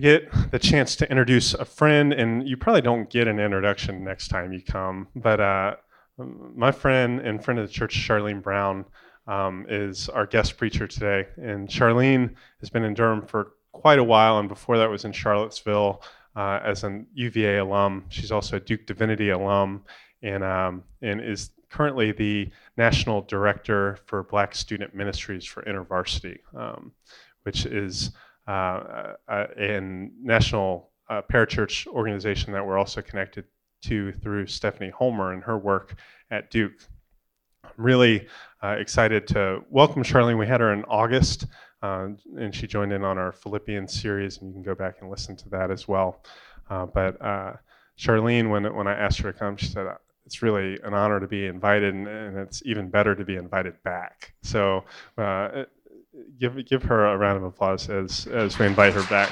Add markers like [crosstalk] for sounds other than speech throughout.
get the chance to introduce a friend, and you probably don't get an introduction next time you come, but uh, my friend and friend of the church, Charlene Brown, um, is our guest preacher today. And Charlene has been in Durham for quite a while, and before that was in Charlottesville uh, as an UVA alum. She's also a Duke Divinity alum, and um, and is currently the national director for Black Student Ministries for InterVarsity, um, which is uh, a, a national uh, parachurch organization that we're also connected to through Stephanie Holmer and her work at Duke. I'm really uh, excited to welcome Charlene. We had her in August, uh, and she joined in on our Philippians series, and you can go back and listen to that as well. Uh, but uh, Charlene, when when I asked her to come, she said it's really an honor to be invited, and, and it's even better to be invited back. So uh, give give her a round of applause as as we invite her back.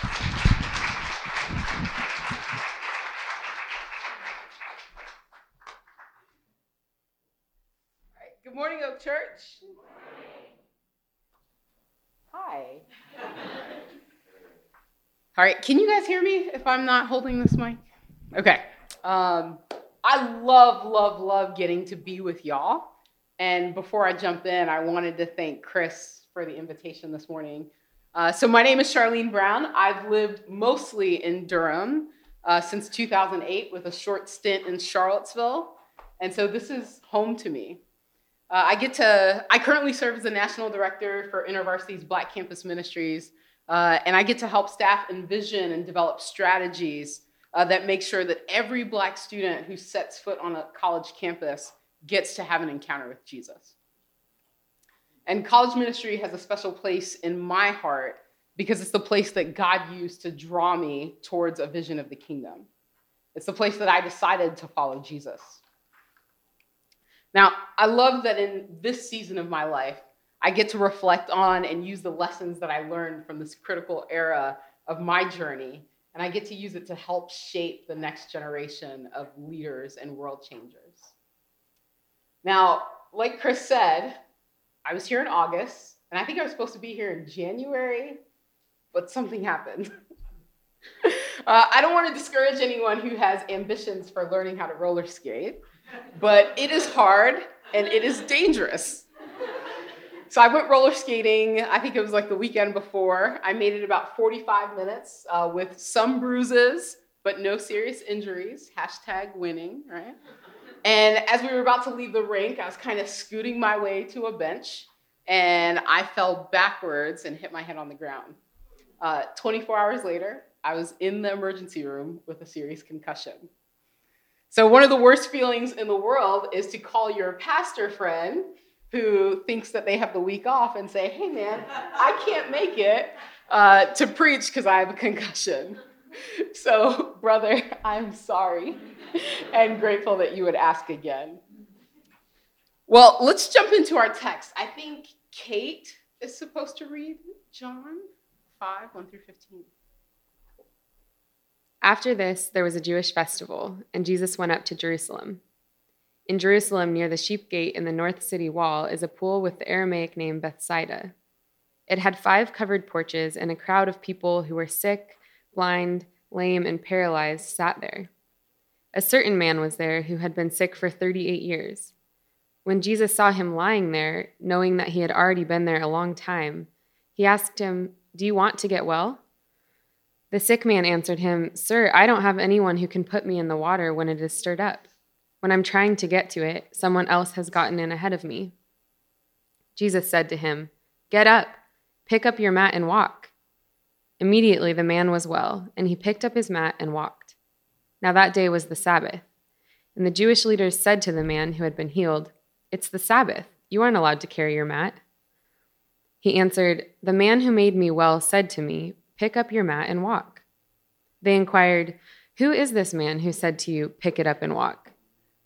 Good morning, Oak Church. Hi. [laughs] All right, can you guys hear me if I'm not holding this mic? Okay. Um, I love, love, love getting to be with y'all. And before I jump in, I wanted to thank Chris for the invitation this morning. Uh, so, my name is Charlene Brown. I've lived mostly in Durham uh, since 2008 with a short stint in Charlottesville. And so, this is home to me. Uh, I get to, I currently serve as the national director for InterVarsity's Black Campus Ministries, uh, and I get to help staff envision and develop strategies uh, that make sure that every Black student who sets foot on a college campus gets to have an encounter with Jesus. And college ministry has a special place in my heart because it's the place that God used to draw me towards a vision of the kingdom. It's the place that I decided to follow Jesus. Now, I love that in this season of my life, I get to reflect on and use the lessons that I learned from this critical era of my journey, and I get to use it to help shape the next generation of leaders and world changers. Now, like Chris said, I was here in August, and I think I was supposed to be here in January, but something happened. [laughs] uh, I don't want to discourage anyone who has ambitions for learning how to roller skate, but it is hard and it is dangerous. So I went roller skating, I think it was like the weekend before. I made it about 45 minutes uh, with some bruises, but no serious injuries. Hashtag winning, right? And as we were about to leave the rink, I was kind of scooting my way to a bench, and I fell backwards and hit my head on the ground. Uh, 24 hours later, I was in the emergency room with a serious concussion. So, one of the worst feelings in the world is to call your pastor friend who thinks that they have the week off and say, hey man, I can't make it uh, to preach because I have a concussion. [laughs] So, brother, I'm sorry and grateful that you would ask again. Well, let's jump into our text. I think Kate is supposed to read John 5 1 through 15. After this, there was a Jewish festival, and Jesus went up to Jerusalem. In Jerusalem, near the sheep gate in the north city wall, is a pool with the Aramaic name Bethsaida. It had five covered porches, and a crowd of people who were sick, blind, lame, and paralyzed sat there. A certain man was there who had been sick for 38 years. When Jesus saw him lying there, knowing that he had already been there a long time, he asked him, Do you want to get well? The sick man answered him, Sir, I don't have anyone who can put me in the water when it is stirred up. When I'm trying to get to it, someone else has gotten in ahead of me. Jesus said to him, Get up, pick up your mat and walk. Immediately the man was well, and he picked up his mat and walked. Now that day was the Sabbath. And the Jewish leaders said to the man who had been healed, It's the Sabbath. You aren't allowed to carry your mat. He answered, The man who made me well said to me, Pick up your mat and walk. They inquired, Who is this man who said to you, Pick it up and walk?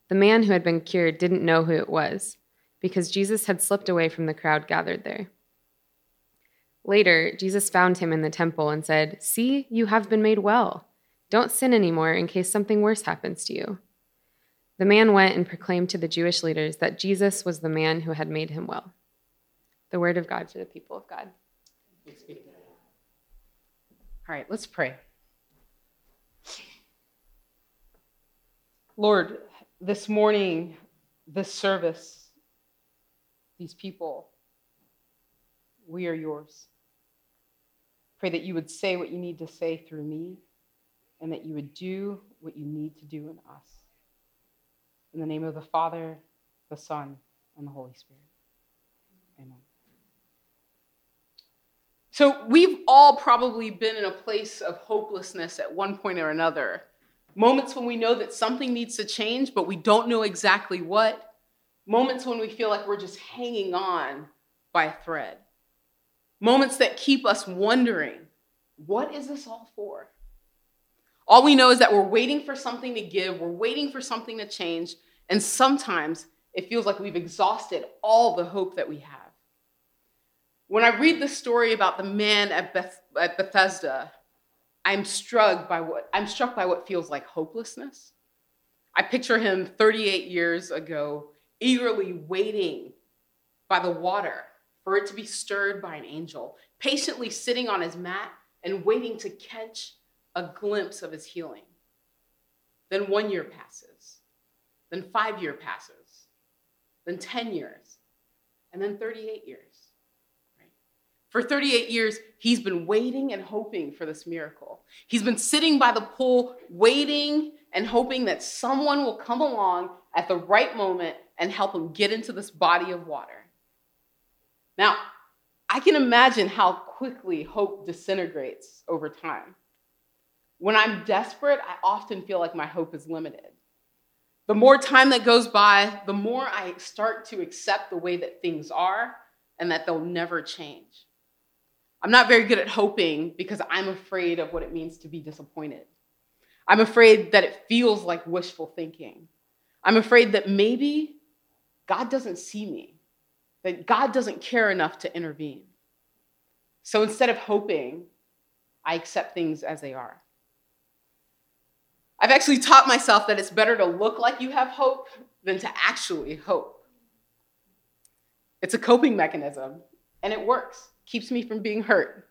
The man who had been cured didn't know who it was, because Jesus had slipped away from the crowd gathered there. Later, Jesus found him in the temple and said, See, you have been made well. Don't sin anymore in case something worse happens to you. The man went and proclaimed to the Jewish leaders that Jesus was the man who had made him well. The word of God for the people of God. All right, let's pray. Lord, this morning, this service, these people, we are yours. Pray that you would say what you need to say through me and that you would do what you need to do in us. In the name of the Father, the Son, and the Holy Spirit. Amen. So, we've all probably been in a place of hopelessness at one point or another. Moments when we know that something needs to change, but we don't know exactly what. Moments when we feel like we're just hanging on by a thread. Moments that keep us wondering what is this all for? All we know is that we're waiting for something to give, we're waiting for something to change, and sometimes it feels like we've exhausted all the hope that we have. When I read the story about the man at, Beth, at Bethesda, I'm struck by what I'm struck by what feels like hopelessness. I picture him 38 years ago, eagerly waiting by the water for it to be stirred by an angel, patiently sitting on his mat and waiting to catch a glimpse of his healing. Then one year passes, then five year passes, then 10 years, and then 38 years. For 38 years, he's been waiting and hoping for this miracle. He's been sitting by the pool, waiting and hoping that someone will come along at the right moment and help him get into this body of water. Now, I can imagine how quickly hope disintegrates over time. When I'm desperate, I often feel like my hope is limited. The more time that goes by, the more I start to accept the way that things are and that they'll never change. I'm not very good at hoping because I'm afraid of what it means to be disappointed. I'm afraid that it feels like wishful thinking. I'm afraid that maybe God doesn't see me, that God doesn't care enough to intervene. So instead of hoping, I accept things as they are. I've actually taught myself that it's better to look like you have hope than to actually hope. It's a coping mechanism, and it works keeps me from being hurt.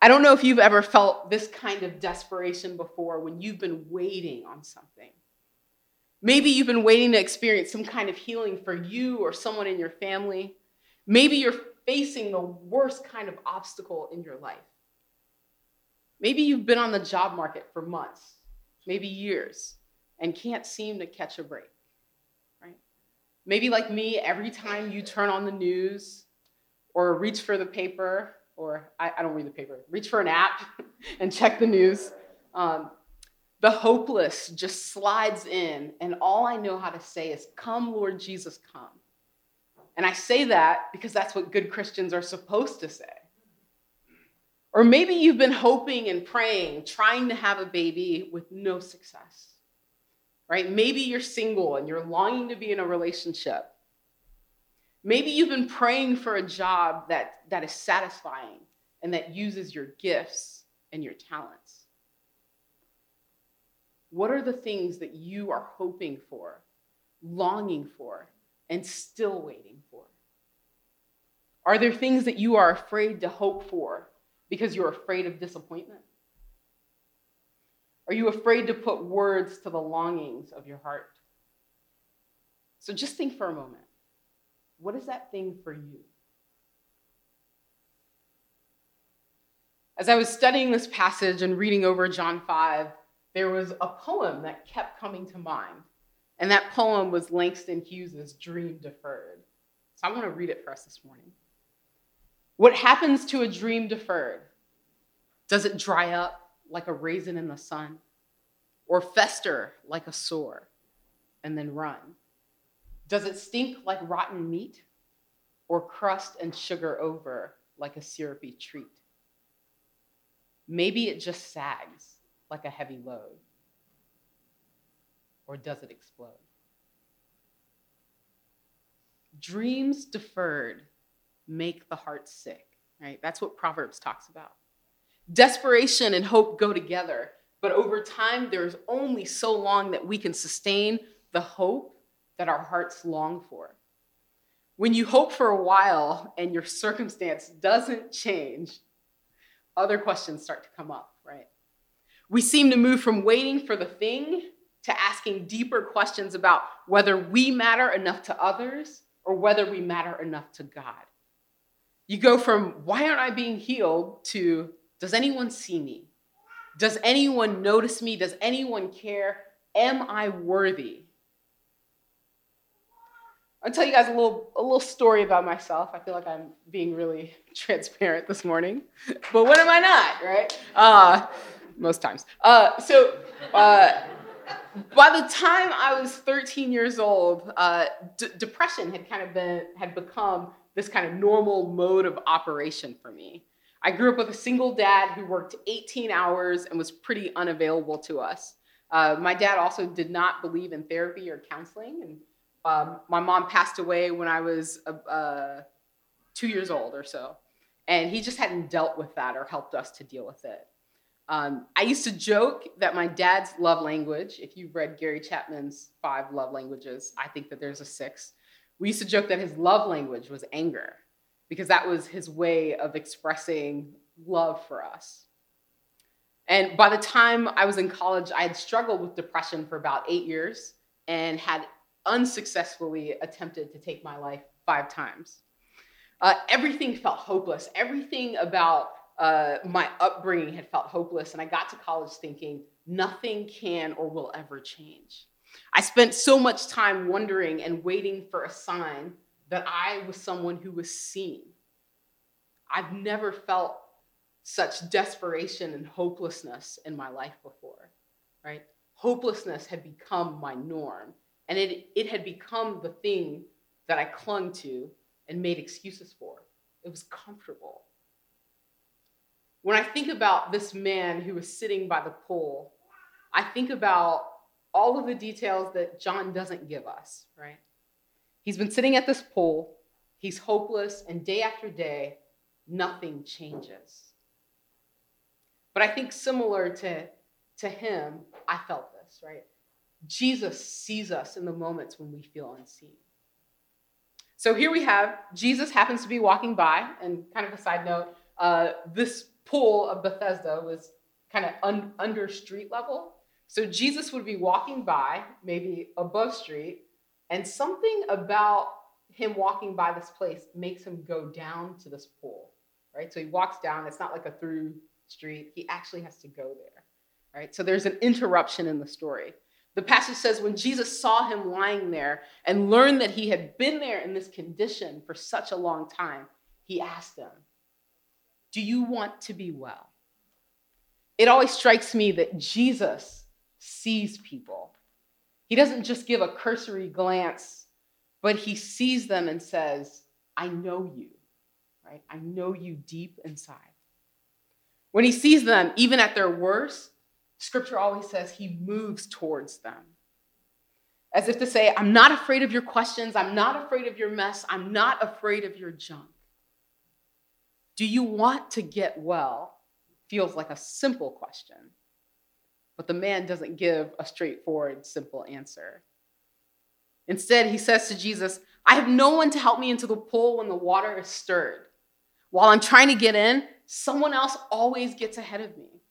I don't know if you've ever felt this kind of desperation before when you've been waiting on something. Maybe you've been waiting to experience some kind of healing for you or someone in your family. Maybe you're facing the worst kind of obstacle in your life. Maybe you've been on the job market for months, maybe years, and can't seem to catch a break. Right? Maybe like me, every time you turn on the news, or reach for the paper, or I, I don't read the paper, reach for an app [laughs] and check the news. Um, the hopeless just slides in, and all I know how to say is, Come, Lord Jesus, come. And I say that because that's what good Christians are supposed to say. Or maybe you've been hoping and praying, trying to have a baby with no success, right? Maybe you're single and you're longing to be in a relationship Maybe you've been praying for a job that, that is satisfying and that uses your gifts and your talents. What are the things that you are hoping for, longing for, and still waiting for? Are there things that you are afraid to hope for because you're afraid of disappointment? Are you afraid to put words to the longings of your heart? So just think for a moment. What is that thing for you? As I was studying this passage and reading over John 5, there was a poem that kept coming to mind. And that poem was Langston Hughes's Dream Deferred. So I want to read it for us this morning. What happens to a dream deferred? Does it dry up like a raisin in the sun? Or fester like a sore and then run? Does it stink like rotten meat or crust and sugar over like a syrupy treat? Maybe it just sags like a heavy load. Or does it explode? Dreams deferred make the heart sick, right? That's what Proverbs talks about. Desperation and hope go together, but over time, there's only so long that we can sustain the hope that our hearts long for. When you hope for a while and your circumstance doesn't change, other questions start to come up, right? We seem to move from waiting for the thing to asking deeper questions about whether we matter enough to others or whether we matter enough to God. You go from, why aren't I being healed, to, does anyone see me? Does anyone notice me? Does anyone care? Am I worthy? I'll tell you guys a little, a little story about myself. I feel like I'm being really [laughs] transparent this morning, but what am I not, right? Uh, most times. Uh, so, uh, by the time I was 13 years old, uh, d- depression had kind of been had become this kind of normal mode of operation for me. I grew up with a single dad who worked 18 hours and was pretty unavailable to us. Uh, my dad also did not believe in therapy or counseling, and um, my mom passed away when I was uh, uh, two years old or so, and he just hadn't dealt with that or helped us to deal with it. Um, I used to joke that my dad's love language, if you've read Gary Chapman's five love languages, I think that there's a sixth. We used to joke that his love language was anger because that was his way of expressing love for us. And by the time I was in college, I had struggled with depression for about eight years and had unsuccessfully attempted to take my life five times. Uh, everything felt hopeless. Everything about uh, my upbringing had felt hopeless, and I got to college thinking nothing can or will ever change. I spent so much time wondering and waiting for a sign that I was someone who was seen. I've never felt such desperation and hopelessness in my life before, right? Hopelessness had become my norm, and it, it had become the thing that I clung to and made excuses for. It was comfortable. When I think about this man who was sitting by the pool, I think about all of the details that John doesn't give us, right? He's been sitting at this pool, he's hopeless, and day after day, nothing changes. But I think similar to, to him, I felt this, right? Jesus sees us in the moments when we feel unseen. So here we have Jesus happens to be walking by, and kind of a side note, uh, this pool of Bethesda was kind of un- under street level. So Jesus would be walking by, maybe above street, and something about him walking by this place makes him go down to this pool, right? So he walks down. It's not like a through street. He actually has to go there, right? So there's an interruption in the story. The passage says when Jesus saw him lying there and learned that he had been there in this condition for such a long time, he asked him, do you want to be well? It always strikes me that Jesus sees people. He doesn't just give a cursory glance, but he sees them and says, I know you, right? I know you deep inside. When he sees them, even at their worst, scripture always says he moves towards them. As if to say, I'm not afraid of your questions. I'm not afraid of your mess. I'm not afraid of your junk. Do you want to get well? Feels like a simple question. But the man doesn't give a straightforward, simple answer. Instead, he says to Jesus, I have no one to help me into the pool when the water is stirred. While I'm trying to get in, someone else always gets ahead of me.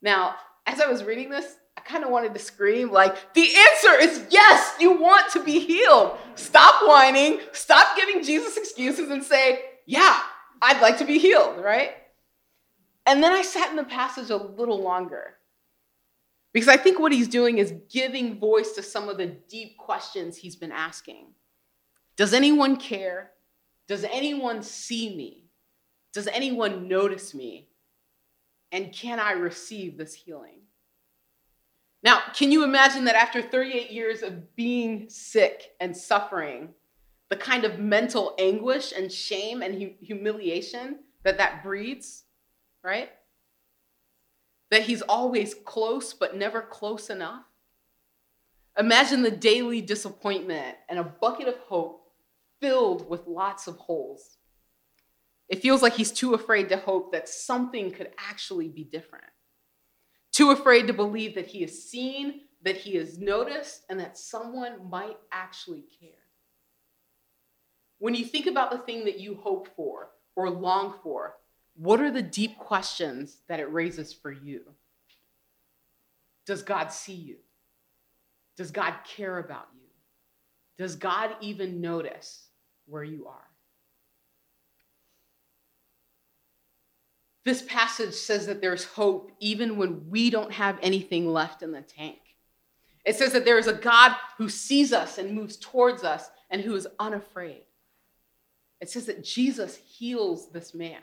Now, as I was reading this, I kind of wanted to scream, like, the answer is yes, you want to be healed. Stop whining, stop giving Jesus excuses, and say, yeah, I'd like to be healed, right? And then I sat in the passage a little longer because I think what he's doing is giving voice to some of the deep questions he's been asking. Does anyone care? Does anyone see me? Does anyone notice me? And can I receive this healing? Now, can you imagine that after 38 years of being sick and suffering, the kind of mental anguish and shame and hu- humiliation that that breeds, right? That he's always close but never close enough. Imagine the daily disappointment and a bucket of hope filled with lots of holes. It feels like he's too afraid to hope that something could actually be different. Too afraid to believe that he is seen, that he is noticed, and that someone might actually care. When you think about the thing that you hope for or long for, What are the deep questions that it raises for you? Does God see you? Does God care about you? Does God even notice where you are? This passage says that there's hope even when we don't have anything left in the tank. It says that there is a God who sees us and moves towards us and who is unafraid. It says that Jesus heals this man.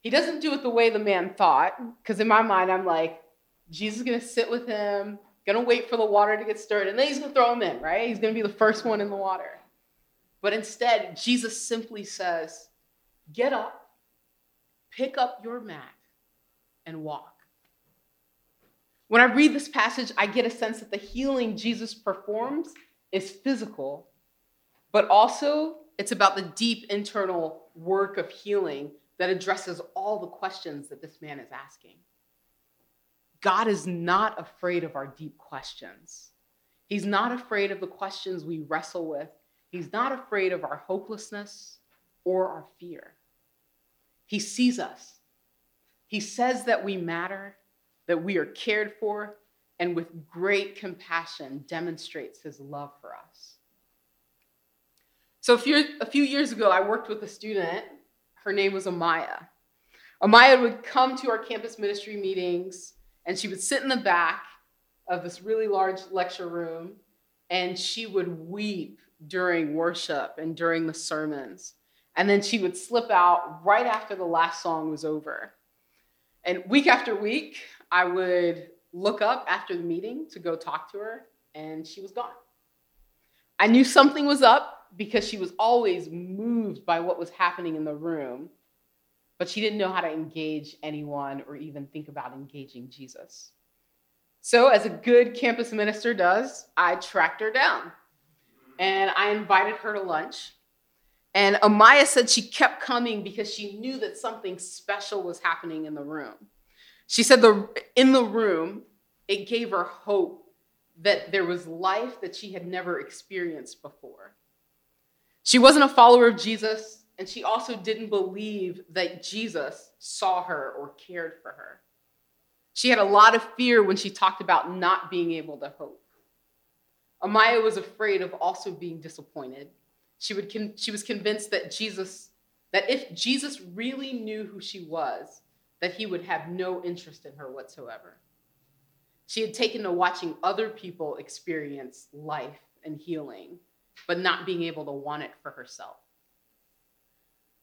He doesn't do it the way the man thought, because in my mind, I'm like, Jesus is going to sit with him, going to wait for the water to get stirred, and then he's going to throw him in, right? He's going to be the first one in the water. But instead, Jesus simply says, Get up, pick up your mat, and walk. When I read this passage, I get a sense that the healing Jesus performs is physical, but also it's about the deep internal work of healing that addresses all the questions that this man is asking. God is not afraid of our deep questions. He's not afraid of the questions we wrestle with. He's not afraid of our hopelessness or our fear. He sees us. He says that we matter, that we are cared for, and with great compassion demonstrates his love for us. So, a few, a few years ago, I worked with a student. Her name was Amaya. Amaya would come to our campus ministry meetings, and she would sit in the back of this really large lecture room, and she would weep during worship and during the sermons. And then she would slip out right after the last song was over. And week after week, I would look up after the meeting to go talk to her, and she was gone. I knew something was up because she was always moved by what was happening in the room, but she didn't know how to engage anyone or even think about engaging Jesus. So, as a good campus minister does, I tracked her down and I invited her to lunch. And Amaya said she kept coming because she knew that something special was happening in the room. She said the in the room, it gave her hope that there was life that she had never experienced before. She wasn't a follower of Jesus, and she also didn't believe that Jesus saw her or cared for her. She had a lot of fear when she talked about not being able to hope. Amaya was afraid of also being disappointed. She, would con- she was convinced that Jesus, that if Jesus really knew who she was, that he would have no interest in her whatsoever. She had taken to watching other people experience life and healing, but not being able to want it for herself.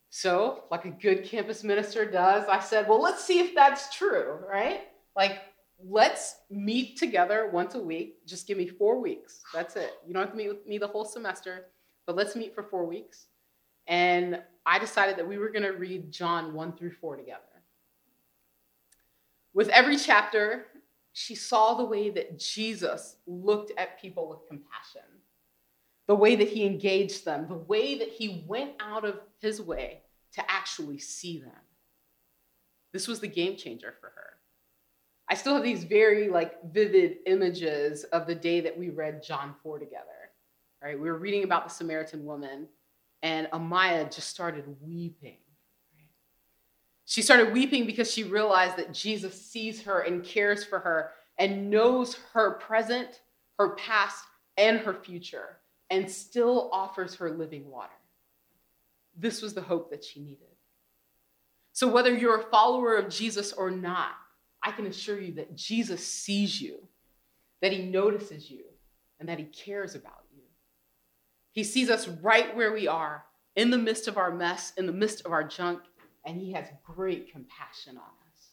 So, like a good campus minister does, I said, Well, let's see if that's true, right? Like, let's meet together once a week. Just give me four weeks. That's it. You don't have to meet with me the whole semester, but let's meet for four weeks. And I decided that we were going to read John 1 through 4 together. With every chapter, she saw the way that Jesus looked at people with compassion, the way that he engaged them, the way that he went out of his way to actually see them. This was the game changer for her. I still have these very like vivid images of the day that we read John 4 together. Right? We were reading about the Samaritan woman and Amaya just started weeping she started weeping because she realized that Jesus sees her and cares for her and knows her present, her past, and her future, and still offers her living water. This was the hope that she needed. So, whether you're a follower of Jesus or not, I can assure you that Jesus sees you, that he notices you, and that he cares about you. He sees us right where we are, in the midst of our mess, in the midst of our junk, and he has great compassion on us.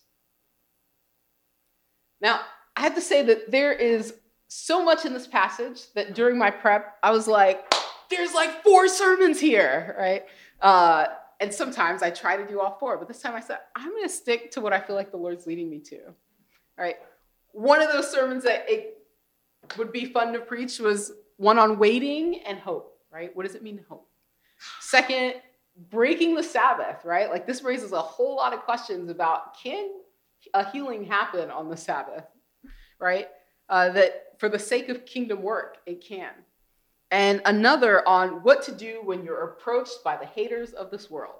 Now, I have to say that there is so much in this passage that during my prep, I was like, there's like four sermons here, right? Uh, and sometimes I try to do all four, but this time I said, I'm going to stick to what I feel like the Lord's leading me to. All right. One of those sermons that it would be fun to preach was one on waiting and hope, right? What does it mean to hope? Second, breaking the Sabbath, right? Like this raises a whole lot of questions about can a healing happen on the Sabbath, right? Uh, that for the sake of kingdom work, it can. And another on what to do when you're approached by the haters of this world.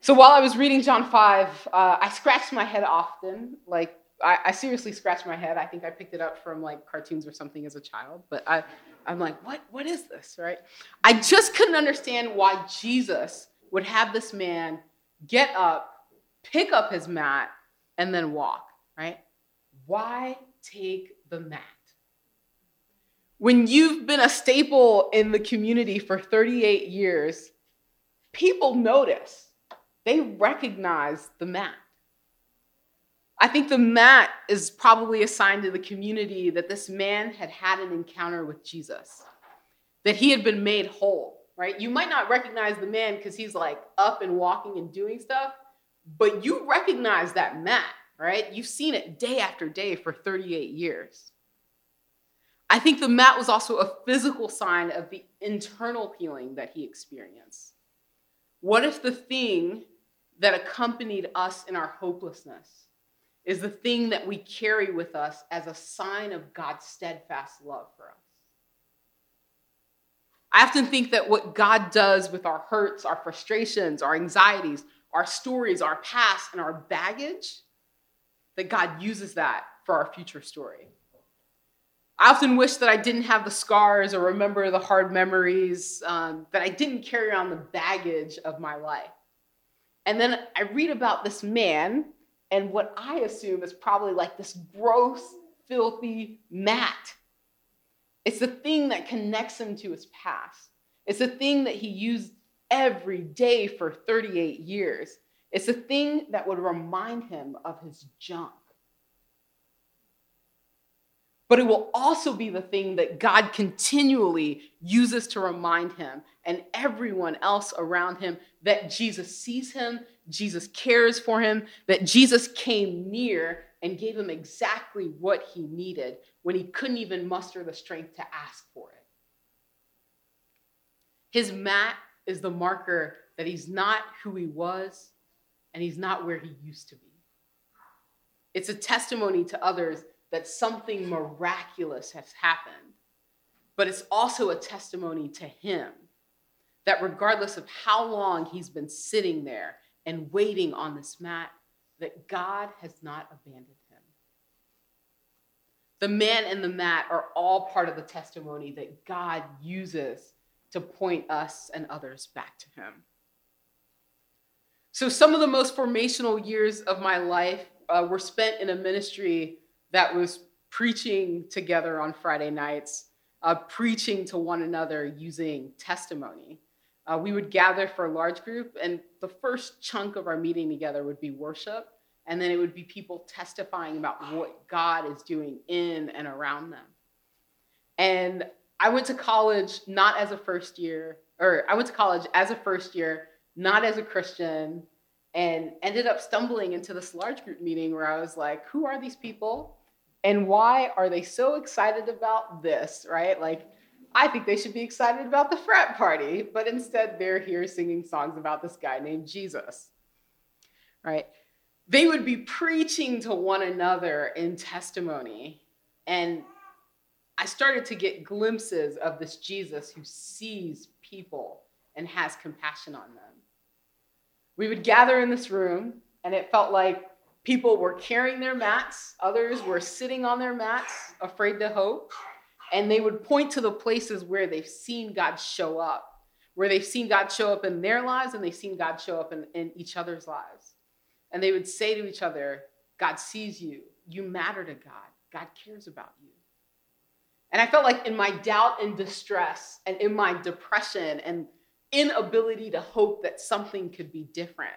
So while I was reading John 5, uh, I scratched my head often. Like, I, I, seriously scratched my head. I think I picked it up from like cartoons or something as a child. But I, I'm like, what, what is this, right? I just couldn't understand why Jesus would have this man get up, pick up his mat, and then walk, right? Why take the mat? When you've been a staple in the community for 38 years, people notice. They recognize the mat. I think the mat is probably a sign to the community that this man had had an encounter with Jesus, that he had been made whole, right? You might not recognize the man because he's like up and walking and doing stuff, but you recognize that mat, right? You've seen it day after day for 38 years. I think the mat was also a physical sign of the internal healing that he experienced. What if the thing that accompanied us in our hopelessness is the thing that we carry with us as a sign of God's steadfast love for us. I often think that what God does with our hurts, our frustrations, our anxieties, our stories, our past, and our baggage, that God uses that for our future story. I often wish that I didn't have the scars or remember the hard memories, um, that I didn't carry on the baggage of my life. And then I read about this man and what I assume is probably like this gross, filthy mat. It's the thing that connects him to his past. It's the thing that he used every day for 38 years. It's the thing that would remind him of his junk but it will also be the thing that God continually uses to remind him and everyone else around him that Jesus sees him, Jesus cares for him, that Jesus came near and gave him exactly what he needed when he couldn't even muster the strength to ask for it. His mat is the marker that he's not who he was and he's not where he used to be. It's a testimony to others that something miraculous has happened, but it's also a testimony to him that regardless of how long he's been sitting there and waiting on this mat, that God has not abandoned him. The man and the mat are all part of the testimony that God uses to point us and others back to him. So, some of the most formational years of my life uh, were spent in a ministry that was preaching together on Friday nights, uh, preaching to one another using testimony. Uh, we would gather for a large group, and the first chunk of our meeting together would be worship, and then it would be people testifying about what God is doing in and around them. And I went to college not as a first year, or I went to college as a first year, not as a Christian, and ended up stumbling into this large group meeting where I was like, who are these people? And why are they so excited about this, right? Like, I think they should be excited about the frat party, but instead they're here singing songs about this guy named Jesus, right? They would be preaching to one another in testimony. And I started to get glimpses of this Jesus who sees people and has compassion on them. We would gather in this room, and it felt like people were carrying their mats, others were sitting on their mats, afraid to hope, and they would point to the places where they've seen God show up, where they've seen God show up in their lives and they've seen God show up in, in each other's lives. And they would say to each other, God sees you. You matter to God. God cares about you. And I felt like in my doubt and distress and in my depression and inability to hope that something could be different,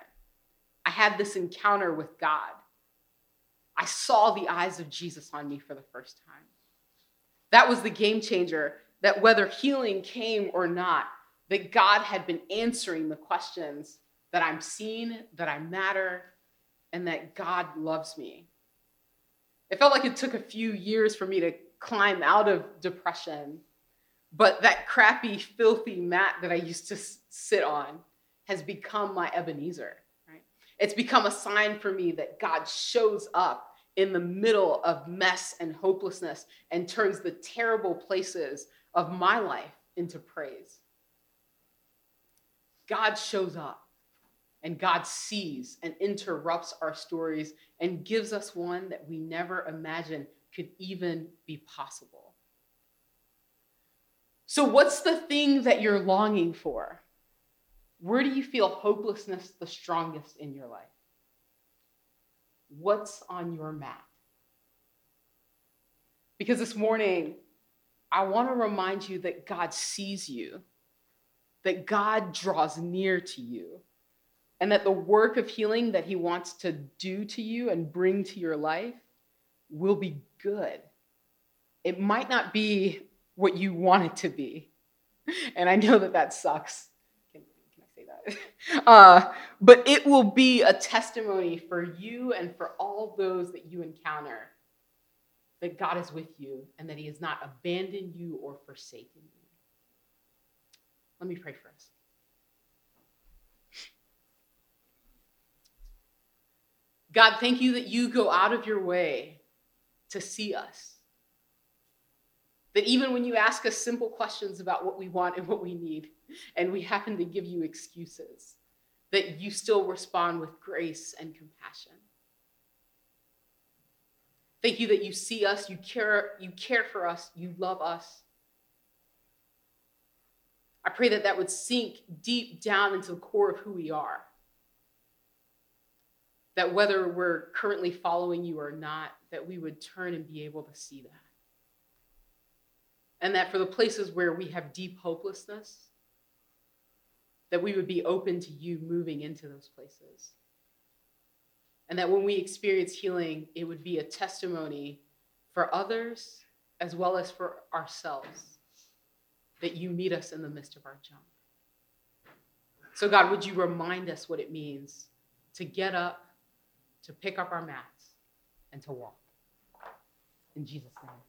I had this encounter with God. I saw the eyes of Jesus on me for the first time. That was the game changer that whether healing came or not, that God had been answering the questions that I'm seen, that I matter, and that God loves me. It felt like it took a few years for me to climb out of depression but that crappy, filthy mat that I used to sit on has become my Ebenezer, right? It's become a sign for me that God shows up in the middle of mess and hopelessness and turns the terrible places of my life into praise. God shows up. And God sees and interrupts our stories and gives us one that we never imagined could even be possible. So, what's the thing that you're longing for? Where do you feel hopelessness the strongest in your life? What's on your map? Because this morning, I want to remind you that God sees you, that God draws near to you and that the work of healing that he wants to do to you and bring to your life will be good. It might not be what you want it to be. And I know that that sucks. Can, can I say that? [laughs] Uh, but it will be a testimony for you and for all those that you encounter that God is with you and that he has not abandoned you or forsaken you. Let me pray for us. God, thank you that you go out of your way to see us. That even when you ask us simple questions about what we want and what we need, and we happen to give you excuses, that you still respond with grace and compassion. Thank you that you see us, you care, you care for us, you love us. I pray that that would sink deep down into the core of who we are that whether we're currently following you or not, that we would turn and be able to see that. And that for the places where we have deep hopelessness, that we would be open to you moving into those places. And that when we experience healing, it would be a testimony for others as well as for ourselves that you meet us in the midst of our junk. So, God, would you remind us what it means to get up to pick up our mats and to walk. In Jesus' name.